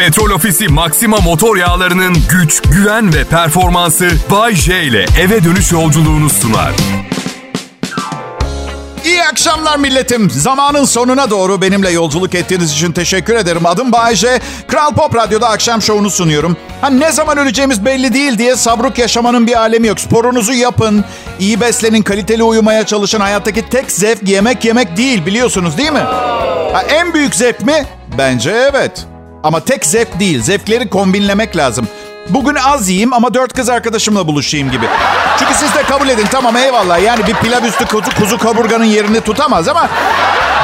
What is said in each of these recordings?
Petrol Ofisi Maxima motor yağlarının güç, güven ve performansı Bay J ile eve dönüş yolculuğunu sunar. İyi akşamlar milletim. Zamanın sonuna doğru benimle yolculuk ettiğiniz için teşekkür ederim. Adım Bayece. Kral Pop Radyo'da akşam şovunu sunuyorum. Ha ne zaman öleceğimiz belli değil diye sabruk yaşamanın bir alemi yok. Sporunuzu yapın, iyi beslenin, kaliteli uyumaya çalışın. Hayattaki tek zevk yemek yemek değil biliyorsunuz değil mi? Ha, en büyük zevk mi? Bence evet. Ama tek zevk değil. Zevkleri kombinlemek lazım. Bugün az yiyeyim ama dört kız arkadaşımla buluşayım gibi. Çünkü siz de kabul edin tamam eyvallah. Yani bir pilav üstü kuzu, kuzu kaburganın yerini tutamaz ama...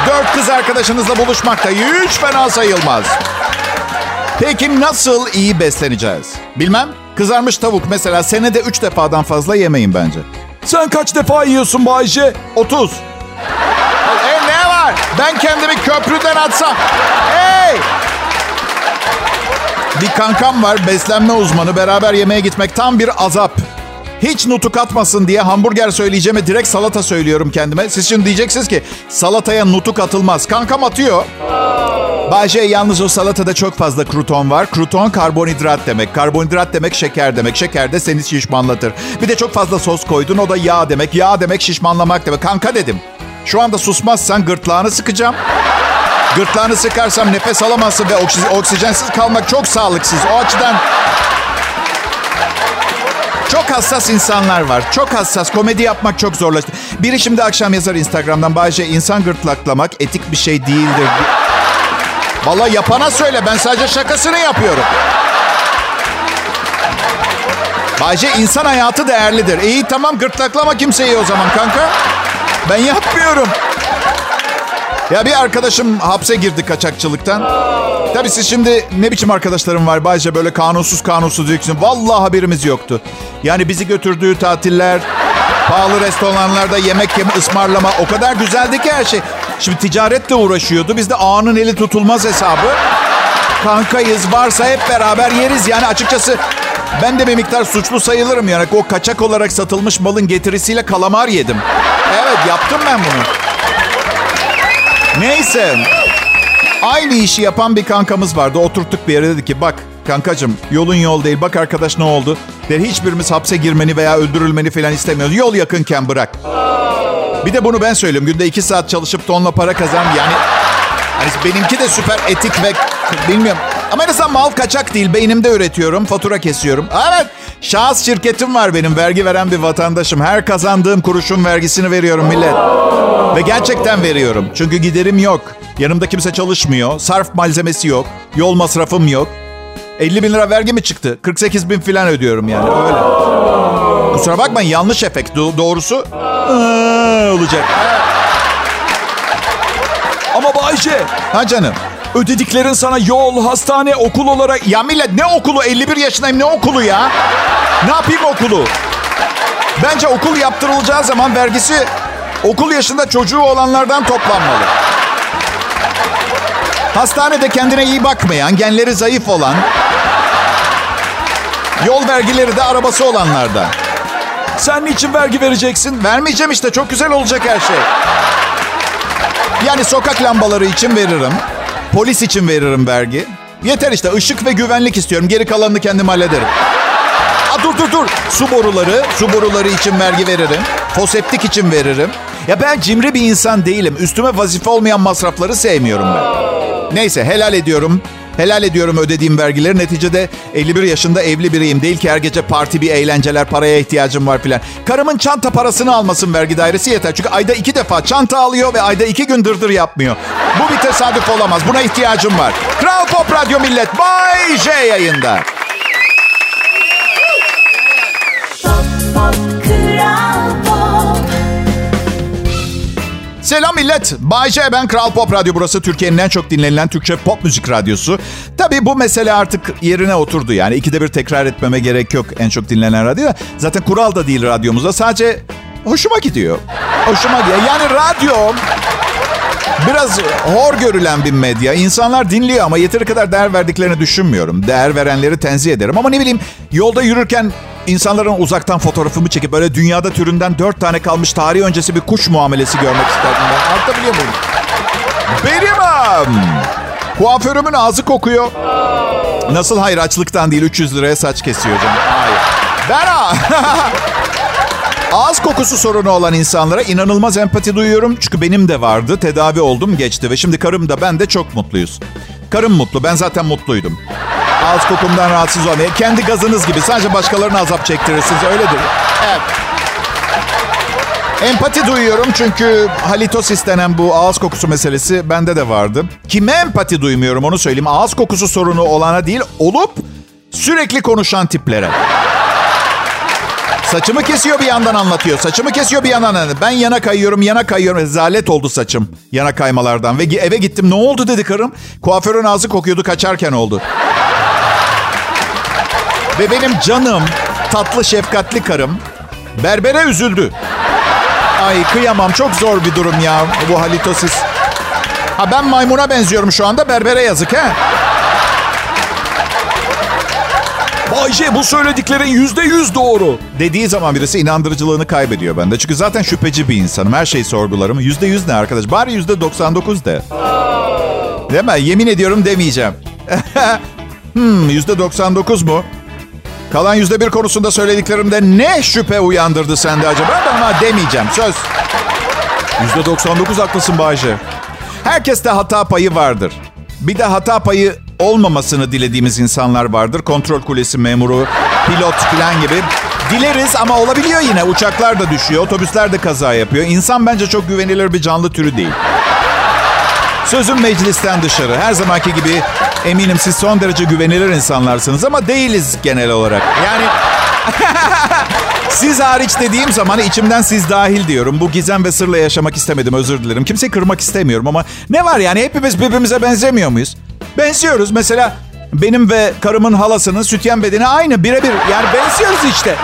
...dört kız arkadaşınızla buluşmak da hiç fena sayılmaz. Peki nasıl iyi besleneceğiz? Bilmem. Kızarmış tavuk mesela senede üç defadan fazla yemeyin bence. Sen kaç defa yiyorsun Bayce? 30. E ne var? Ben kendimi köprüden atsam. Hey! Bir kankam var beslenme uzmanı. Beraber yemeğe gitmek tam bir azap. Hiç nutuk atmasın diye hamburger söyleyeceğime direkt salata söylüyorum kendime. Siz şimdi diyeceksiniz ki salataya nutuk atılmaz. Kankam atıyor. Bayce yalnız o salatada çok fazla kruton var. Kruton karbonhidrat demek. Karbonhidrat demek şeker demek. Şeker de seni şişmanlatır. Bir de çok fazla sos koydun o da yağ demek. Yağ demek şişmanlamak demek. Kanka dedim. Şu anda susmazsan gırtlağını sıkacağım. Gırtlağını sıkarsam nefes alamazsın ve oksijensiz kalmak çok sağlıksız. O açıdan çok hassas insanlar var. Çok hassas. Komedi yapmak çok zorlaştı. Biri şimdi akşam yazar Instagram'dan. Bayce insan gırtlaklamak etik bir şey değildir. Valla yapana söyle. Ben sadece şakasını yapıyorum. Bayce insan hayatı değerlidir. İyi tamam gırtlaklama kimseyi o zaman kanka. Ben yapmıyorum. Ya bir arkadaşım hapse girdi kaçakçılıktan. Tabii siz şimdi ne biçim arkadaşlarım var Bayce böyle kanunsuz kanunsuz diyorsun. Vallahi haberimiz yoktu. Yani bizi götürdüğü tatiller, pahalı restoranlarda yemek yeme, ısmarlama o kadar güzeldi ki her şey. Şimdi ticaretle uğraşıyordu. Biz de ağanın eli tutulmaz hesabı. Kankayız varsa hep beraber yeriz. Yani açıkçası ben de bir miktar suçlu sayılırım yani. O kaçak olarak satılmış malın getirisiyle kalamar yedim. Evet yaptım ben bunu. Neyse. Aynı işi yapan bir kankamız vardı. Oturttuk bir yere dedi ki bak kankacım yolun yol değil. Bak arkadaş ne oldu? Dedi hiçbirimiz hapse girmeni veya öldürülmeni falan istemiyoruz. Yol yakınken bırak. Bir de bunu ben söylüyorum. Günde iki saat çalışıp tonla para kazan. Yani hani benimki de süper etik ve bilmiyorum. Ama en azından mal kaçak değil. Beynimde üretiyorum. Fatura kesiyorum. Evet. Şahıs şirketim var benim. Vergi veren bir vatandaşım. Her kazandığım kuruşun vergisini veriyorum millet. Ve gerçekten veriyorum. Çünkü giderim yok. Yanımda kimse çalışmıyor. Sarf malzemesi yok. Yol masrafım yok. 50 bin lira vergi mi çıktı? 48 bin falan ödüyorum yani öyle. Kusura bakmayın yanlış efekt. Do- doğrusu Aa, olacak. Ama Bayce. Ha canım. Ödediklerin sana yol, hastane, okul olarak... Ya millet ne okulu? 51 yaşındayım ne okulu ya? Ne yapayım okulu? Bence okul yaptırılacağı zaman vergisi okul yaşında çocuğu olanlardan toplanmalı. Hastanede kendine iyi bakmayan, genleri zayıf olan, yol vergileri de arabası olanlardan. Sen niçin vergi vereceksin? Vermeyeceğim işte çok güzel olacak her şey. Yani sokak lambaları için veririm. Polis için veririm vergi. Yeter işte ışık ve güvenlik istiyorum. Geri kalanını kendim hallederim. Aa, dur dur dur. Su boruları, su boruları için vergi veririm. Foseptik için veririm. Ya ben cimri bir insan değilim. Üstüme vazife olmayan masrafları sevmiyorum ben. Neyse helal ediyorum. Helal ediyorum ödediğim vergileri. Neticede 51 yaşında evli biriyim. Değil ki her gece parti bir eğlenceler, paraya ihtiyacım var filan. Karımın çanta parasını almasın vergi dairesi yeter. Çünkü ayda iki defa çanta alıyor ve ayda iki gün dırdır yapmıyor. Bu bir tesadüf olamaz. Buna ihtiyacım var. Kral Pop Radyo Millet Bay J yayında. Selam millet. Bay J ben Kral Pop Radyo burası. Türkiye'nin en çok dinlenilen Türkçe pop müzik radyosu. Tabii bu mesele artık yerine oturdu. Yani ikide bir tekrar etmeme gerek yok en çok dinlenen radyo. Zaten kural da değil radyomuzda. Sadece hoşuma gidiyor. Hoşuma gidiyor. Yani radyo biraz hor görülen bir medya. İnsanlar dinliyor ama yeteri kadar değer verdiklerini düşünmüyorum. Değer verenleri tenzih ederim. Ama ne bileyim yolda yürürken insanların uzaktan fotoğrafımı çekip böyle dünyada türünden dört tane kalmış tarih öncesi bir kuş muamelesi görmek isterdim ben. Anlatabiliyor muyum? Benim. Kuaförümün ağzı kokuyor. Nasıl hayır açlıktan değil 300 liraya saç kesiyor canım. Hayır. Ben Ağız kokusu sorunu olan insanlara inanılmaz empati duyuyorum. Çünkü benim de vardı. Tedavi oldum geçti ve şimdi karım da ben de çok mutluyuz. Karım mutlu. Ben zaten mutluydum. Ağız kokumdan rahatsız olmayın. Kendi gazınız gibi. Sadece başkalarına azap çektirirsiniz. Öyledir. Evet. Empati duyuyorum çünkü halitosis denen bu ağız kokusu meselesi bende de vardı. Kime empati duymuyorum onu söyleyeyim. Ağız kokusu sorunu olana değil olup sürekli konuşan tiplere. Saçımı kesiyor bir yandan anlatıyor. Saçımı kesiyor bir yandan. Ben yana kayıyorum, yana kayıyorum. Rezalet oldu saçım yana kaymalardan. Ve eve gittim. Ne oldu dedi karım. Kuaförün ağzı kokuyordu kaçarken oldu. Ve benim canım, tatlı şefkatli karım berbere üzüldü. Ay kıyamam çok zor bir durum ya bu halitosis. Ha ben maymuna benziyorum şu anda berbere yazık he. Bayce bu söylediklerin yüzde yüz doğru. Dediği zaman birisi inandırıcılığını kaybediyor bende. Çünkü zaten şüpheci bir insanım. Her şeyi sorgularım. Yüzde yüz ne arkadaş? Bari yüzde 99 de. Değil mi? Yemin ediyorum demeyeceğim. hmm, yüzde 99 mu? Kalan yüzde bir konusunda söylediklerimde ne şüphe uyandırdı sende acaba? Ben ama demeyeceğim. Söz. Yüzde 99 haklısın Bayce. Herkeste hata payı vardır. Bir de hata payı olmamasını dilediğimiz insanlar vardır. Kontrol kulesi memuru, pilot falan gibi. Dileriz ama olabiliyor yine. Uçaklar da düşüyor, otobüsler de kaza yapıyor. İnsan bence çok güvenilir bir canlı türü değil. Sözüm meclisten dışarı. Her zamanki gibi eminim siz son derece güvenilir insanlarsınız ama değiliz genel olarak. Yani siz hariç dediğim zaman içimden siz dahil diyorum. Bu gizem ve sırla yaşamak istemedim özür dilerim. Kimseyi kırmak istemiyorum ama ne var yani hepimiz birbirimize benzemiyor muyuz? Benziyoruz. Mesela benim ve karımın halasının sütyen bedeni aynı birebir. Yani benziyoruz işte.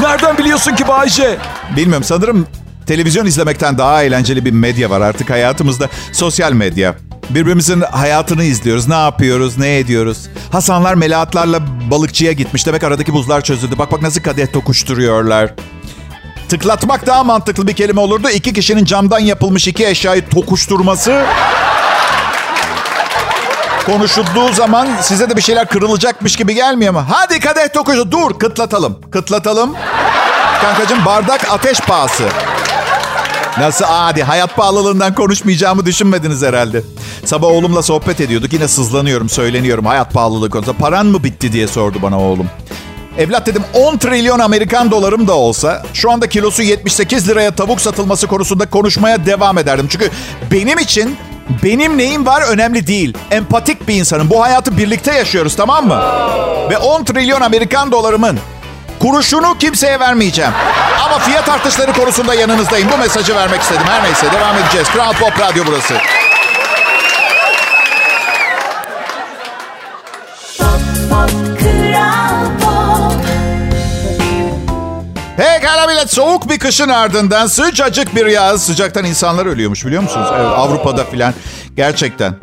Nereden biliyorsun ki Bayce? Bilmiyorum sanırım televizyon izlemekten daha eğlenceli bir medya var artık hayatımızda. Sosyal medya. Birbirimizin hayatını izliyoruz. Ne yapıyoruz, ne ediyoruz. Hasanlar Melahatlarla balıkçıya gitmiş. Demek aradaki buzlar çözüldü. Bak bak nasıl kadeh tokuşturuyorlar. Tıklatmak daha mantıklı bir kelime olurdu. İki kişinin camdan yapılmış iki eşyayı tokuşturması konuşulduğu zaman size de bir şeyler kırılacakmış gibi gelmiyor mu? Hadi kadeh tokuşu. Dur kıtlatalım. Kıtlatalım. Kankacığım bardak ateş pahası. Nasıl adi? Hayat pahalılığından konuşmayacağımı düşünmediniz herhalde. Sabah oğlumla sohbet ediyorduk. Yine sızlanıyorum, söyleniyorum hayat pahalılığı konusunda. Paran mı bitti diye sordu bana oğlum. Evlat dedim 10 trilyon Amerikan dolarım da olsa şu anda kilosu 78 liraya tavuk satılması konusunda konuşmaya devam ederdim. Çünkü benim için benim neyim var önemli değil. Empatik bir insanım. Bu hayatı birlikte yaşıyoruz tamam mı? Ve 10 trilyon Amerikan dolarımın kuruşunu kimseye vermeyeceğim. Ama fiyat artışları konusunda yanınızdayım. Bu mesajı vermek istedim. Her neyse devam edeceğiz. Kral Pop Radyo burası. Pekala millet soğuk bir kışın ardından sıcacık bir yaz. Sıcaktan insanlar ölüyormuş biliyor musunuz? Evet, Avrupa'da filan. Gerçekten.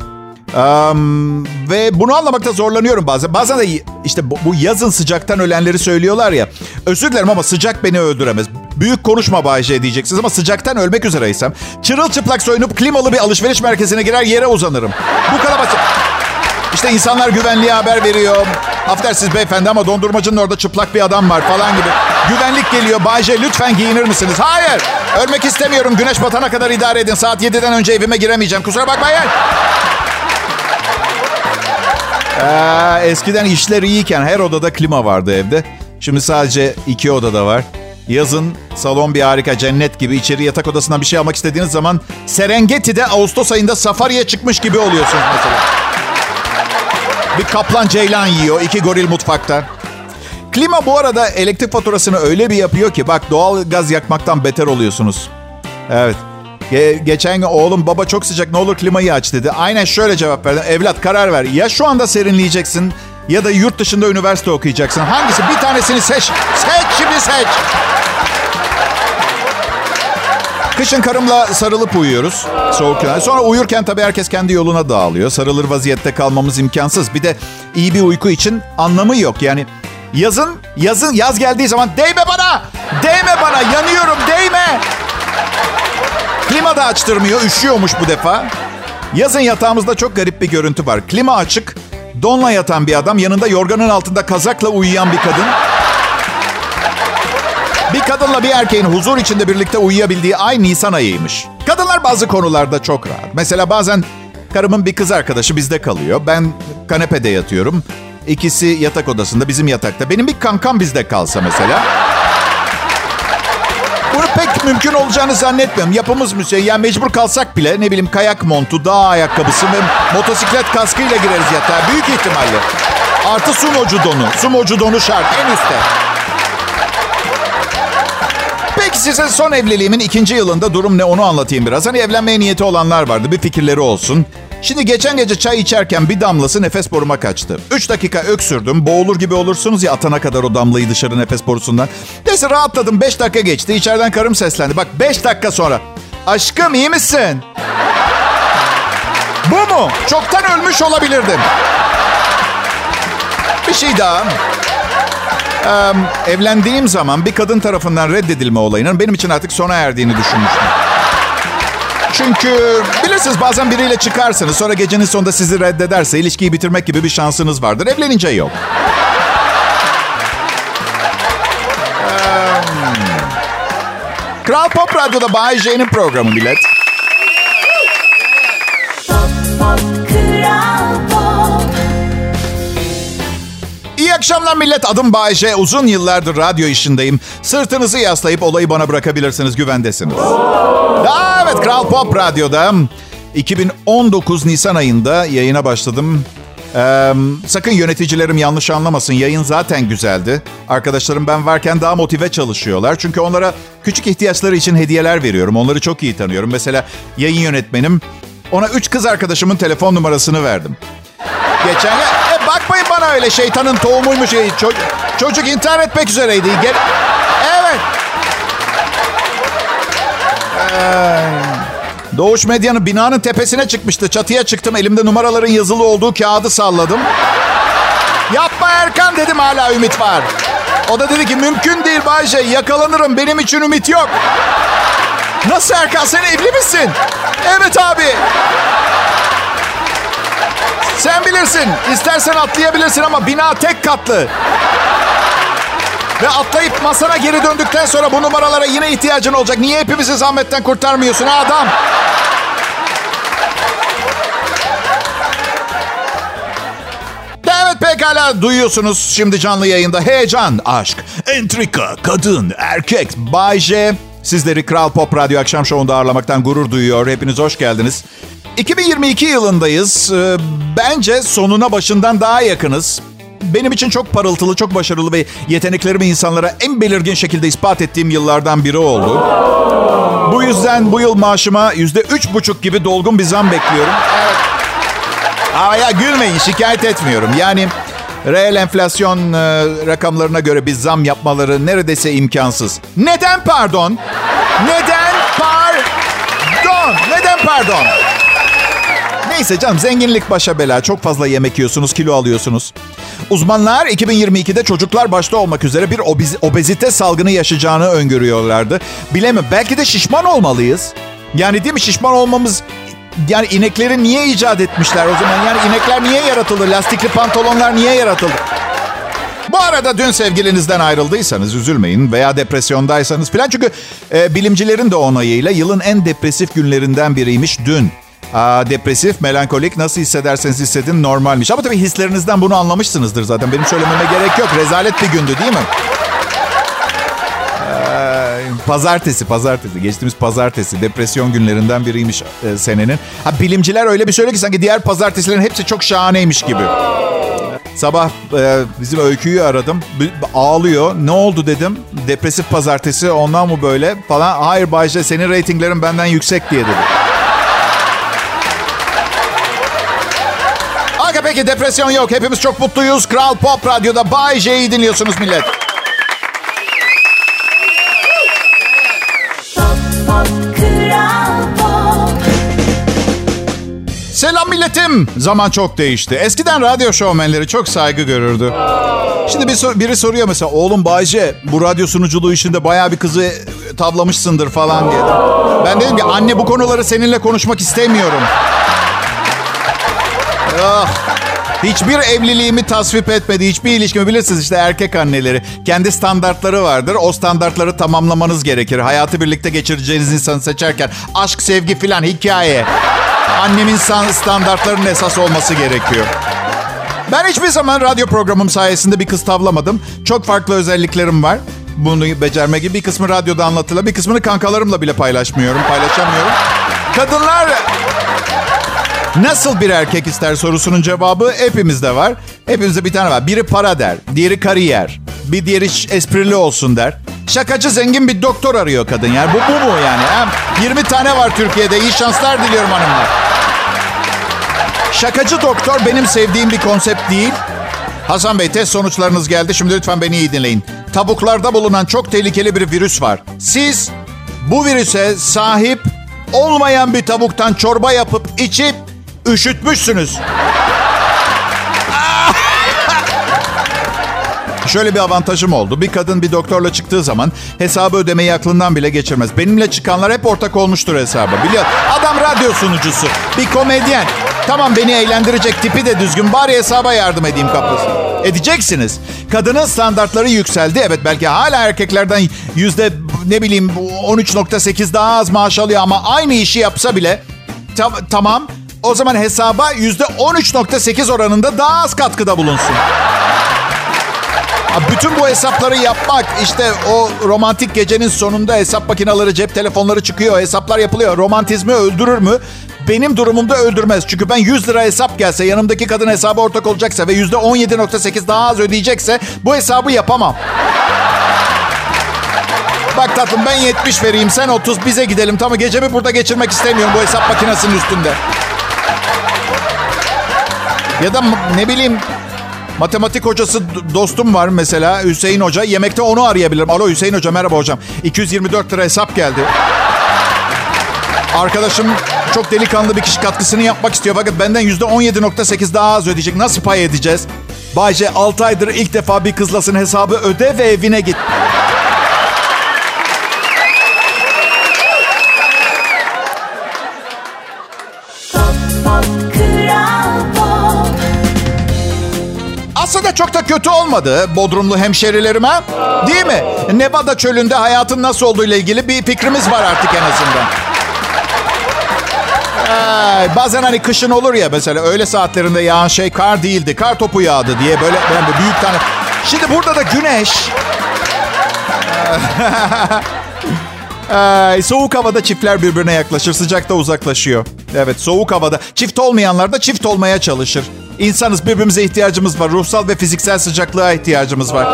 Um, ve bunu anlamakta zorlanıyorum bazen. Bazen de işte bu, bu yazın sıcaktan ölenleri söylüyorlar ya. Özür dilerim ama sıcak beni öldüremez. Büyük konuşma Bayce diyeceksiniz ama sıcaktan ölmek üzereysem... ...çırılçıplak soyunup klimalı bir alışveriş merkezine girer yere uzanırım. Bu kadar basit. İşte insanlar güvenliğe haber veriyor. Affedersiniz beyefendi ama dondurmacının orada çıplak bir adam var falan gibi. Güvenlik geliyor. Bayce lütfen giyinir misiniz? Hayır. Ölmek istemiyorum. Güneş batana kadar idare edin. Saat 7'den önce evime giremeyeceğim. Kusura bakmayın. Ee, eskiden işler iyiyken her odada klima vardı evde. Şimdi sadece iki odada var. Yazın salon bir harika cennet gibi içeri yatak odasından bir şey almak istediğiniz zaman Serengeti'de Ağustos ayında safariye çıkmış gibi oluyorsunuz mesela. Bir kaplan ceylan yiyor, iki goril mutfakta. Klima bu arada elektrik faturasını öyle bir yapıyor ki bak doğal gaz yakmaktan beter oluyorsunuz. Evet. Ge- geçen gün oğlum baba çok sıcak ne olur klimayı aç dedi. Aynen şöyle cevap verdim. Evlat karar ver. Ya şu anda serinleyeceksin ya da yurt dışında üniversite okuyacaksın. Hangisi? Bir tanesini seç. Seç şimdi seç. Kışın karımla sarılıp uyuyoruz. Soğuk günler. Sonra uyurken tabii herkes kendi yoluna dağılıyor. Sarılır vaziyette kalmamız imkansız. Bir de iyi bir uyku için anlamı yok. Yani yazın, yazın yaz geldiği zaman değme bana! Değme bana! Yanıyorum! Değme! Klima da açtırmıyor. Üşüyormuş bu defa. Yazın yatağımızda çok garip bir görüntü var. Klima açık, donla yatan bir adam, yanında yorganın altında kazakla uyuyan bir kadın. Bir kadınla bir erkeğin huzur içinde birlikte uyuyabildiği ay Nisan ayıymış. Kadınlar bazı konularda çok rahat. Mesela bazen karımın bir kız arkadaşı bizde kalıyor. Ben kanepede yatıyorum. İkisi yatak odasında, bizim yatakta. Benim bir kankam bizde kalsa mesela. Bunu pek mümkün olacağını zannetmiyorum. Yapımız müsait. Yani mecbur kalsak bile ne bileyim kayak montu, dağ ayakkabısı ve motosiklet kaskıyla gireriz yatağa. Büyük ihtimalle. Artı sumocu donu. Sumocu donu şart. En üstte. Peki size son evliliğimin ikinci yılında durum ne onu anlatayım biraz. Hani evlenmeye niyeti olanlar vardı. Bir fikirleri olsun. Şimdi geçen gece çay içerken bir damlası nefes boruma kaçtı. Üç dakika öksürdüm. Boğulur gibi olursunuz ya atana kadar o damlayı dışarı nefes borusundan. Neyse rahatladım. Beş dakika geçti. İçeriden karım seslendi. Bak beş dakika sonra. Aşkım iyi misin? Bu mu? Çoktan ölmüş olabilirdim. Bir şey daha. Ee, evlendiğim zaman bir kadın tarafından reddedilme olayının benim için artık sona erdiğini düşünmüştüm. Çünkü bilirsiniz bazen biriyle çıkarsınız sonra gecenin sonunda sizi reddederse ilişkiyi bitirmek gibi bir şansınız vardır. Evlenince yok. Kral Pop Radyo'da Bay J'nin programı millet. İyi akşamlar millet. Adım Bayece. Uzun yıllardır radyo işindeyim. Sırtınızı yaslayıp olayı bana bırakabilirsiniz. Güvendesiniz. Aa, evet Kral Pop Radyo'da 2019 Nisan ayında yayına başladım. Ee, sakın yöneticilerim yanlış anlamasın. Yayın zaten güzeldi. Arkadaşlarım ben varken daha motive çalışıyorlar. Çünkü onlara küçük ihtiyaçları için hediyeler veriyorum. Onları çok iyi tanıyorum. Mesela yayın yönetmenim ona üç kız arkadaşımın telefon numarasını verdim. Geçen e, bakmayın bana öyle şeytanın tohumuymuş. E, ço- çocuk intihar etmek üzereydi. Gel evet. Doğuş Medya'nın binanın tepesine çıkmıştı. Çatıya çıktım. Elimde numaraların yazılı olduğu kağıdı salladım. Yapma Erkan dedim hala ümit var. O da dedi ki mümkün değil Bayce yakalanırım benim için ümit yok. Nasıl Erkan sen evli misin? Evet abi. Sen bilirsin. İstersen atlayabilirsin ama bina tek katlı. Ve atlayıp masana geri döndükten sonra bu numaralara yine ihtiyacın olacak. Niye hepimizi zahmetten kurtarmıyorsun ha adam? Evet pekala duyuyorsunuz şimdi canlı yayında. Heyecan, aşk, entrika, kadın, erkek, Bay J. Sizleri Kral Pop Radyo Akşam Şovu'nda ağırlamaktan gurur duyuyor. Hepiniz hoş geldiniz. 2022 yılındayız. Ee, Bence sonuna başından daha yakınız. Benim için çok parıltılı, çok başarılı ve yeteneklerimi insanlara en belirgin şekilde ispat ettiğim yıllardan biri oldu. Bu yüzden bu yıl maaşıma yüzde üç buçuk gibi dolgun bir zam bekliyorum. Evet. Aa ya gülmeyin, şikayet etmiyorum. Yani reel enflasyon e, rakamlarına göre bir zam yapmaları neredeyse imkansız. Neden pardon? Neden pardon? Neden pardon? Neyse canım zenginlik başa bela. Çok fazla yemek yiyorsunuz, kilo alıyorsunuz. Uzmanlar 2022'de çocuklar başta olmak üzere bir obezite salgını yaşayacağını öngörüyorlardı. Bilemem belki de şişman olmalıyız. Yani değil mi şişman olmamız yani inekleri niye icat etmişler o zaman? Yani inekler niye yaratıldı? Lastikli pantolonlar niye yaratıldı? Bu arada dün sevgilinizden ayrıldıysanız üzülmeyin veya depresyondaysanız falan. Çünkü e, bilimcilerin de onayıyla yılın en depresif günlerinden biriymiş dün. Aa, depresif, melankolik nasıl hissederseniz hissedin normalmiş. Ama tabii hislerinizden bunu anlamışsınızdır zaten. Benim söylememe gerek yok. Rezalet bir gündü değil mi? Pazartesi, pazartesi. Geçtiğimiz pazartesi. Depresyon günlerinden biriymiş e, senenin. Ha, bilimciler öyle bir söylüyor ki sanki diğer pazartesilerin hepsi çok şahaneymiş gibi. Sabah e, bizim öyküyü aradım. Ağlıyor. Ne oldu dedim. Depresif pazartesi ondan mı böyle falan. Hayır Bayce senin reytinglerin benden yüksek diye dedi. Peki depresyon yok. Hepimiz çok mutluyuz. Kral Pop Radyo'da Bay J'yi dinliyorsunuz millet. Selam milletim. Zaman çok değişti. Eskiden radyo şovmenleri çok saygı görürdü. Şimdi bir sor- biri soruyor mesela oğlum Bayce bu radyo sunuculuğu işinde bayağı bir kızı tavlamışsındır falan diye. Ben dedim ki anne bu konuları seninle konuşmak istemiyorum. Ah. Hiçbir evliliğimi tasvip etmedi. Hiçbir ilişkimi bilirsiniz işte erkek anneleri. Kendi standartları vardır. O standartları tamamlamanız gerekir. Hayatı birlikte geçireceğiniz insanı seçerken. Aşk, sevgi filan hikaye. Annemin standartlarının esas olması gerekiyor. Ben hiçbir zaman radyo programım sayesinde bir kız tavlamadım. Çok farklı özelliklerim var. Bunu becerme gibi bir kısmı radyoda anlatılır. Bir kısmını kankalarımla bile paylaşmıyorum, paylaşamıyorum. Kadınlar nasıl bir erkek ister sorusunun cevabı hepimizde var. Hepimizde bir tane var. Biri para der, diğeri kariyer, bir diğeri esprili olsun der. Şakacı zengin bir doktor arıyor kadın yani. Bu, bu mu yani? Hem 20 tane var Türkiye'de. İyi şanslar diliyorum hanımlar. Şakacı doktor benim sevdiğim bir konsept değil. Hasan Bey test sonuçlarınız geldi. Şimdi lütfen beni iyi dinleyin. Tavuklarda bulunan çok tehlikeli bir virüs var. Siz bu virüse sahip olmayan bir tavuktan çorba yapıp içip üşütmüşsünüz. Şöyle bir avantajım oldu. Bir kadın bir doktorla çıktığı zaman hesabı ödemeyi aklından bile geçirmez. Benimle çıkanlar hep ortak olmuştur hesaba. Biliyor Adam radyo sunucusu. Bir komedyen. Tamam beni eğlendirecek tipi de düzgün. Bari hesaba yardım edeyim kapısı. Edeceksiniz. Kadının standartları yükseldi. Evet belki hala erkeklerden yüzde ne bileyim 13.8 daha az maaş alıyor ama aynı işi yapsa bile tam, tamam o zaman hesaba yüzde 13.8 oranında daha az katkıda bulunsun. Bütün bu hesapları yapmak işte o romantik gecenin sonunda hesap makineleri, cep telefonları çıkıyor. Hesaplar yapılıyor. Romantizmi öldürür mü? Benim durumumda öldürmez. Çünkü ben 100 lira hesap gelse, yanımdaki kadın hesabı ortak olacaksa ve %17.8 daha az ödeyecekse bu hesabı yapamam. Bak tatlım ben 70 vereyim sen 30 bize gidelim. Tamam gecemi burada geçirmek istemiyorum bu hesap makinesinin üstünde. Ya da ne bileyim Matematik hocası dostum var mesela Hüseyin Hoca. Yemekte onu arayabilirim. Alo Hüseyin Hoca merhaba hocam. 224 lira hesap geldi. Arkadaşım çok delikanlı bir kişi katkısını yapmak istiyor. Fakat benden %17.8 daha az ödeyecek. Nasıl pay edeceğiz? Bayce 6 aydır ilk defa bir kızlasın hesabı öde ve evine git. Çok da kötü olmadı Bodrumlu hemşerilerime. Değil mi? Nevada çölünde hayatın nasıl olduğu ile ilgili bir fikrimiz var artık en azından. Ee, bazen hani kışın olur ya mesela öğle saatlerinde yağan şey kar değildi. Kar topu yağdı diye böyle, böyle büyük tane. Şimdi burada da güneş. Ee, soğuk havada çiftler birbirine yaklaşır, sıcakta uzaklaşıyor. Evet, soğuk havada. Çift olmayanlar da çift olmaya çalışır. İnsanız birbirimize ihtiyacımız var. Ruhsal ve fiziksel sıcaklığa ihtiyacımız var.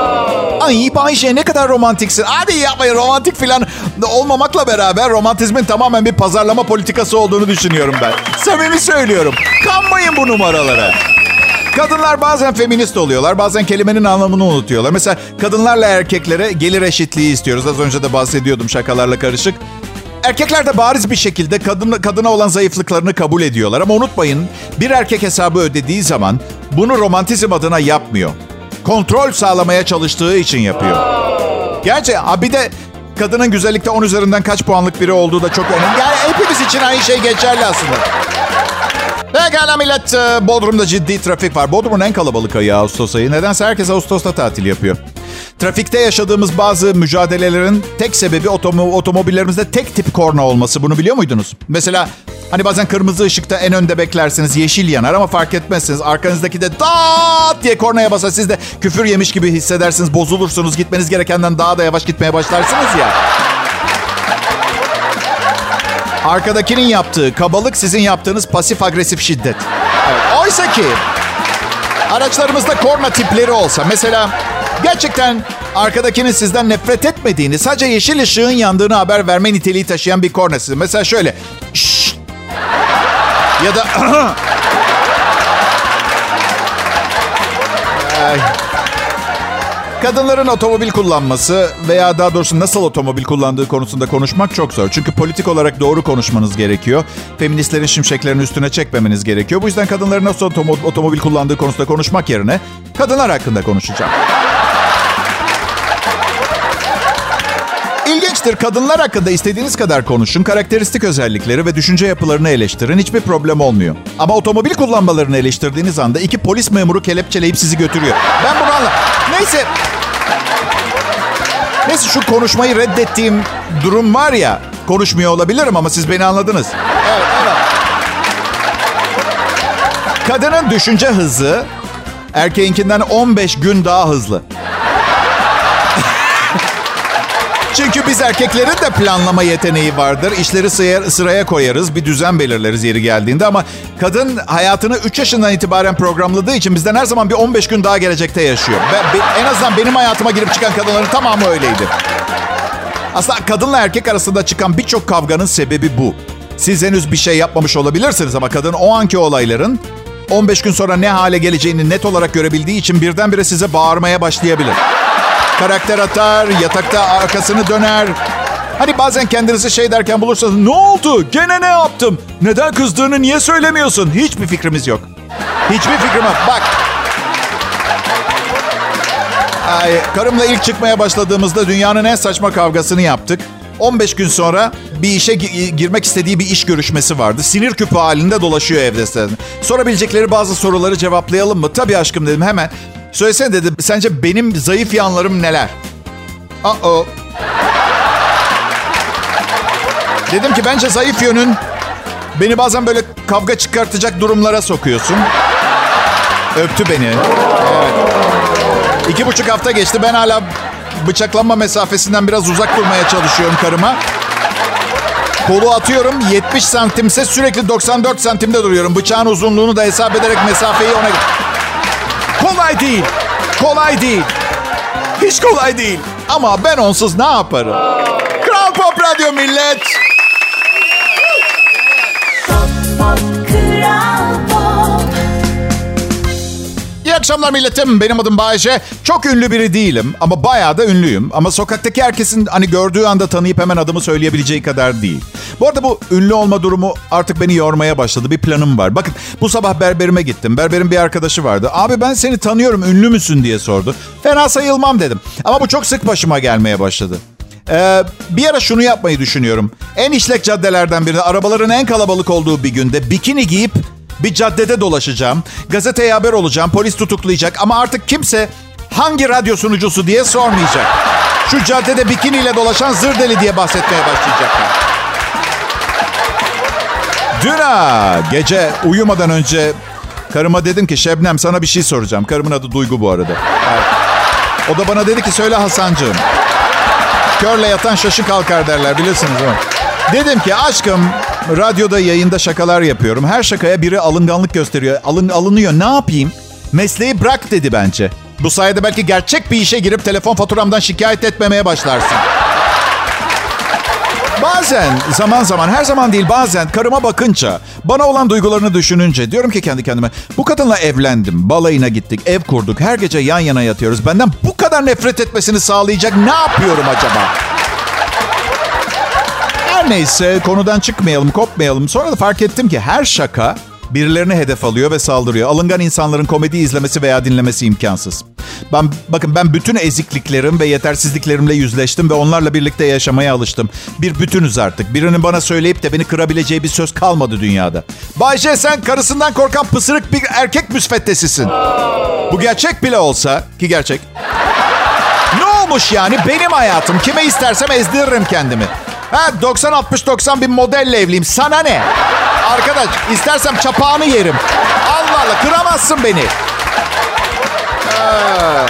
Ay Bayşe ne kadar romantiksin. Hadi yapmayın romantik falan olmamakla beraber romantizmin tamamen bir pazarlama politikası olduğunu düşünüyorum ben. Samimi söylüyorum. Kanmayın bu numaralara. Kadınlar bazen feminist oluyorlar. Bazen kelimenin anlamını unutuyorlar. Mesela kadınlarla erkeklere gelir eşitliği istiyoruz. Az önce de bahsediyordum şakalarla karışık. Erkekler de bariz bir şekilde kadın, kadına olan zayıflıklarını kabul ediyorlar. Ama unutmayın bir erkek hesabı ödediği zaman bunu romantizm adına yapmıyor. Kontrol sağlamaya çalıştığı için yapıyor. Gerçi bir de kadının güzellikte 10 üzerinden kaç puanlık biri olduğu da çok önemli. Yani hepimiz için aynı şey geçerli aslında. Pekala millet. E, Bodrum'da ciddi trafik var. Bodrum'un en kalabalık ayı Ağustos ayı. Nedense herkes Ağustos'ta tatil yapıyor. Trafikte yaşadığımız bazı mücadelelerin tek sebebi otom- otomobillerimizde tek tip korna olması. Bunu biliyor muydunuz? Mesela hani bazen kırmızı ışıkta en önde beklersiniz yeşil yanar ama fark etmezsiniz. Arkanızdaki de daat diye kornaya basar. Siz de küfür yemiş gibi hissedersiniz. Bozulursunuz. Gitmeniz gerekenden daha da yavaş gitmeye başlarsınız ya. Arkadakinin yaptığı kabalık sizin yaptığınız pasif agresif şiddet. Evet. Oysa ki araçlarımızda korna tipleri olsa mesela gerçekten arkadakinin sizden nefret etmediğini sadece yeşil ışığın yandığını haber verme niteliği taşıyan bir korna size. Mesela şöyle. Şşş. Ya da Ay. Kadınların otomobil kullanması veya daha doğrusu nasıl otomobil kullandığı konusunda konuşmak çok zor. Çünkü politik olarak doğru konuşmanız gerekiyor. Feministlerin şimşeklerini üstüne çekmemeniz gerekiyor. Bu yüzden kadınların nasıl otomobil kullandığı konusunda konuşmak yerine kadınlar hakkında konuşacağım. Eleştir. Kadınlar hakkında istediğiniz kadar konuşun. Karakteristik özellikleri ve düşünce yapılarını eleştirin. Hiçbir problem olmuyor. Ama otomobil kullanmalarını eleştirdiğiniz anda iki polis memuru kelepçeleyip sizi götürüyor. Ben bunu anla. Neyse. Neyse şu konuşmayı reddettiğim durum var ya. Konuşmuyor olabilirim ama siz beni anladınız. Evet, evet. Kadının düşünce hızı erkeğinkinden 15 gün daha hızlı. Çünkü biz erkeklerin de planlama yeteneği vardır. İşleri sıraya, koyarız, bir düzen belirleriz yeri geldiğinde ama kadın hayatını 3 yaşından itibaren programladığı için bizden her zaman bir 15 gün daha gelecekte yaşıyor. Ve en azından benim hayatıma girip çıkan kadınların tamamı öyleydi. Aslında kadınla erkek arasında çıkan birçok kavganın sebebi bu. Siz henüz bir şey yapmamış olabilirsiniz ama kadın o anki olayların 15 gün sonra ne hale geleceğini net olarak görebildiği için birdenbire size bağırmaya başlayabilir. Karakter atar, yatakta arkasını döner. Hani bazen kendinizi şey derken bulursanız ne oldu? Gene ne yaptım? Neden kızdığını niye söylemiyorsun? Hiçbir fikrimiz yok. Hiçbir fikrim yok. Bak. Ay, karımla ilk çıkmaya başladığımızda dünyanın en saçma kavgasını yaptık. 15 gün sonra bir işe girmek istediği bir iş görüşmesi vardı. Sinir küpü halinde dolaşıyor evde. Sorabilecekleri bazı soruları cevaplayalım mı? Tabii aşkım dedim hemen. Söylesene dedim sence benim zayıf yanlarım neler? Uh-oh. Dedim ki bence zayıf yönün beni bazen böyle kavga çıkartacak durumlara sokuyorsun. Öptü beni. Evet. İki buçuk hafta geçti. Ben hala bıçaklanma mesafesinden biraz uzak durmaya çalışıyorum karıma. Kolu atıyorum 70 santimse sürekli 94 santimde duruyorum. Bıçağın uzunluğunu da hesap ederek mesafeyi ona... Kolay değil. Kolay değil. Hiç kolay değil. Ama ben onsuz ne yaparım? Kral Pop Radyo millet. Akşamlar milletim. Benim adım Bayece. Çok ünlü biri değilim ama bayağı da ünlüyüm. Ama sokaktaki herkesin hani gördüğü anda tanıyıp hemen adımı söyleyebileceği kadar değil. Bu arada bu ünlü olma durumu artık beni yormaya başladı. Bir planım var. Bakın bu sabah berberime gittim. Berberin bir arkadaşı vardı. Abi ben seni tanıyorum ünlü müsün diye sordu. Fena sayılmam dedim. Ama bu çok sık başıma gelmeye başladı. Ee, bir ara şunu yapmayı düşünüyorum. En işlek caddelerden birinde arabaların en kalabalık olduğu bir günde bikini giyip bir caddede dolaşacağım. Gazeteye haber olacağım. Polis tutuklayacak. Ama artık kimse hangi radyo sunucusu diye sormayacak. Şu caddede bikiniyle dolaşan zır deli diye bahsetmeye başlayacaklar. Dün ha, gece uyumadan önce karıma dedim ki Şebnem sana bir şey soracağım. Karımın adı Duygu bu arada. O da bana dedi ki söyle Hasancığım. Körle yatan şaşı kalkar derler bilirsiniz ama. Dedim ki aşkım radyoda yayında şakalar yapıyorum. Her şakaya biri alınganlık gösteriyor. Alın, alınıyor ne yapayım? Mesleği bırak dedi bence. Bu sayede belki gerçek bir işe girip telefon faturamdan şikayet etmemeye başlarsın. Bazen, zaman zaman, her zaman değil bazen karıma bakınca, bana olan duygularını düşününce diyorum ki kendi kendime bu kadınla evlendim, balayına gittik, ev kurduk, her gece yan yana yatıyoruz. Benden bu kadar nefret etmesini sağlayacak ne yapıyorum acaba? Her neyse konudan çıkmayalım, kopmayalım. Sonra da fark ettim ki her şaka birilerini hedef alıyor ve saldırıyor. Alıngan insanların komedi izlemesi veya dinlemesi imkansız. Ben bakın ben bütün ezikliklerim ve yetersizliklerimle yüzleştim ve onlarla birlikte yaşamaya alıştım. Bir bütünüz artık. Birinin bana söyleyip de beni kırabileceği bir söz kalmadı dünyada. Bayce sen karısından korkan pısırık bir erkek müsveddesisin. Bu gerçek bile olsa ki gerçek. Ne olmuş yani benim hayatım. Kime istersem ezdiririm kendimi. Ha 90-60-90 bir modelle evliyim. Sana ne? Arkadaş istersem çapağını yerim. Allah Allah kıramazsın beni. Ha.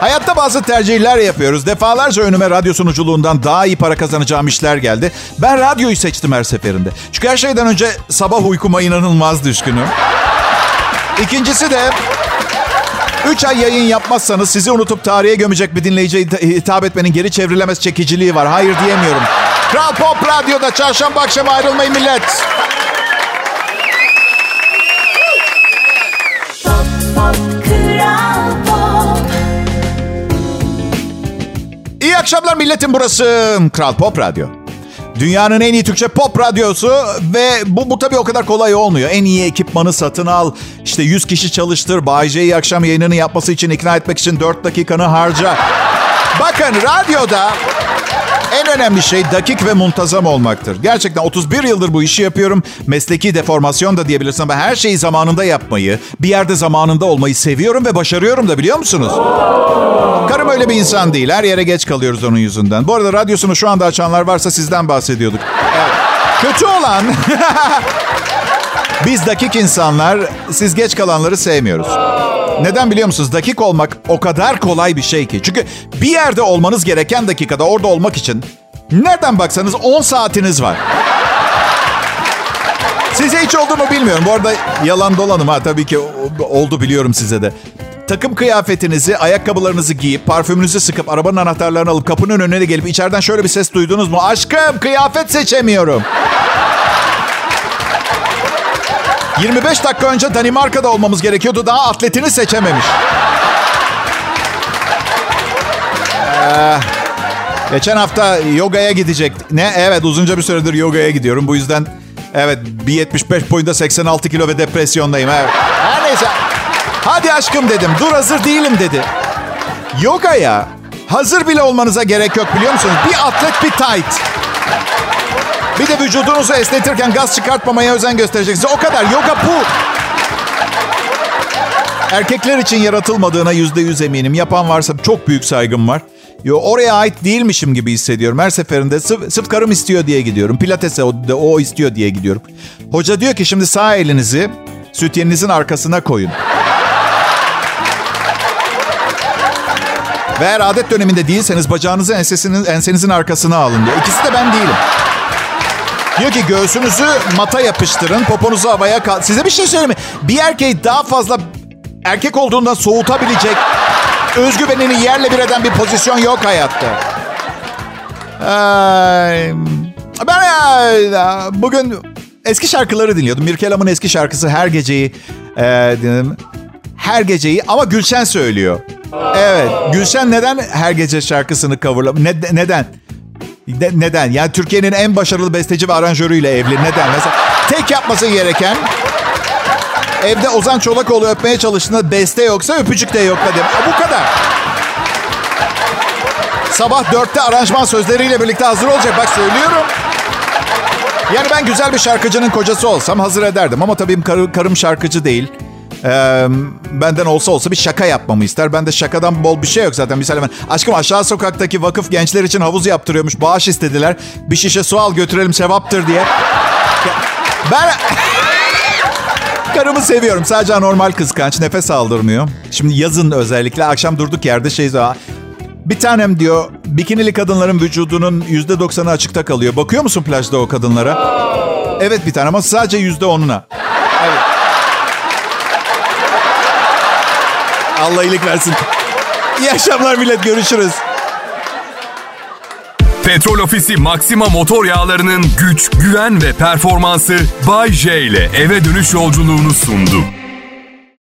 Hayatta bazı tercihler yapıyoruz. Defalarca önüme radyo sunuculuğundan daha iyi para kazanacağım işler geldi. Ben radyoyu seçtim her seferinde. Çünkü her şeyden önce sabah uykuma inanılmaz düşkünüm. İkincisi de 3 ay yayın yapmazsanız sizi unutup tarihe gömecek bir dinleyiciye hitap etmenin geri çevrilemez çekiciliği var. Hayır diyemiyorum. Kral Pop Radyo'da çarşamba akşamı ayrılmayın millet. İyi akşamlar milletim burası Kral Pop Radyo. Dünyanın en iyi Türkçe pop radyosu ve bu, bu tabii o kadar kolay olmuyor. En iyi ekipmanı satın al. İşte 100 kişi çalıştır. Bay J'yi akşam yayınını yapması için ikna etmek için 4 dakikanı harca. Bakın radyoda En önemli şey dakik ve muntazam olmaktır. Gerçekten 31 yıldır bu işi yapıyorum. Mesleki deformasyon da diyebilirsin ama her şeyi zamanında yapmayı, bir yerde zamanında olmayı seviyorum ve başarıyorum da biliyor musunuz? Karım öyle bir insan değil. Her yere geç kalıyoruz onun yüzünden. Bu arada radyosunu şu anda açanlar varsa sizden bahsediyorduk. Kötü olan... Biz dakik insanlar, siz geç kalanları sevmiyoruz. Neden biliyor musunuz? Dakik olmak o kadar kolay bir şey ki. Çünkü bir yerde olmanız gereken dakikada orada olmak için nereden baksanız 10 saatiniz var. Size hiç oldu mu bilmiyorum. Bu arada yalan dolanım ha tabii ki oldu biliyorum size de. Takım kıyafetinizi, ayakkabılarınızı giyip, parfümünüzü sıkıp, arabanın anahtarlarını alıp kapının önüne gelip içeriden şöyle bir ses duydunuz mu? Aşkım kıyafet seçemiyorum. 25 dakika önce Danimarka'da olmamız gerekiyordu. Daha atletini seçememiş. Ee, geçen hafta yogaya gidecek. Ne? Evet uzunca bir süredir yogaya gidiyorum. Bu yüzden evet 1.75 boyunda 86 kilo ve depresyondayım. Evet. Her neyse. Hadi aşkım dedim. Dur hazır değilim dedi. Yogaya hazır bile olmanıza gerek yok biliyor musunuz? Bir atlet bir tight. Bir de vücudunuzu esnetirken gaz çıkartmamaya özen göstereceksiniz. O kadar. Yoga bu. Erkekler için yaratılmadığına yüzde yüz eminim. Yapan varsa çok büyük saygım var. Yo, oraya ait değilmişim gibi hissediyorum. Her seferinde sırf, sırf karım istiyor diye gidiyorum. Pilates'e o, o istiyor diye gidiyorum. Hoca diyor ki şimdi sağ elinizi sütyeninizin arkasına koyun. Ve eğer adet döneminde değilseniz bacağınızı ensesinin, ensenizin arkasına alın diyor. İkisi de ben değilim. Diyor ki göğsünüzü mata yapıştırın, poponuzu havaya kal... Size bir şey söyleyeyim mi? Bir erkeği daha fazla erkek olduğundan soğutabilecek, özgüvenini yerle bir eden bir pozisyon yok hayatta. Ben bugün eski şarkıları dinliyordum. Mirkelam'ın eski şarkısı Her Geceyi e, dinledim. Her Geceyi ama Gülşen söylüyor. Evet, Gülşen neden Her Gece şarkısını coverlamış? Ne, neden? Ne, neden? Yani Türkiye'nin en başarılı besteci ve aranjörüyle evli. Neden? Mesela tek yapması gereken evde Ozan Çolakoğlu öpmeye çalıştığında beste yoksa öpücük de yok dedim. Bu kadar. Sabah dörtte aranjman sözleriyle birlikte hazır olacak. Bak söylüyorum. Yani ben güzel bir şarkıcının kocası olsam hazır ederdim. Ama tabii karı, karım şarkıcı değil. Ee, benden olsa olsa bir şaka yapmamı ister. Ben de şakadan bol bir şey yok zaten. Misal hemen aşkım aşağı sokaktaki vakıf gençler için havuz yaptırıyormuş. Bağış istediler. Bir şişe su al götürelim sevaptır diye. Ben karımı seviyorum. Sadece normal kıskanç. Nefes aldırmıyor. Şimdi yazın özellikle akşam durduk yerde şey bir tanem diyor bikinili kadınların vücudunun yüzde doksanı açıkta kalıyor. Bakıyor musun plajda o kadınlara? Evet bir tane ama sadece yüzde onuna. Evet. Allah iyilik versin. İyi akşamlar millet görüşürüz. Petrol Ofisi Maxima motor yağlarının güç, güven ve performansı Bay J ile eve dönüş yolculuğunu sundu.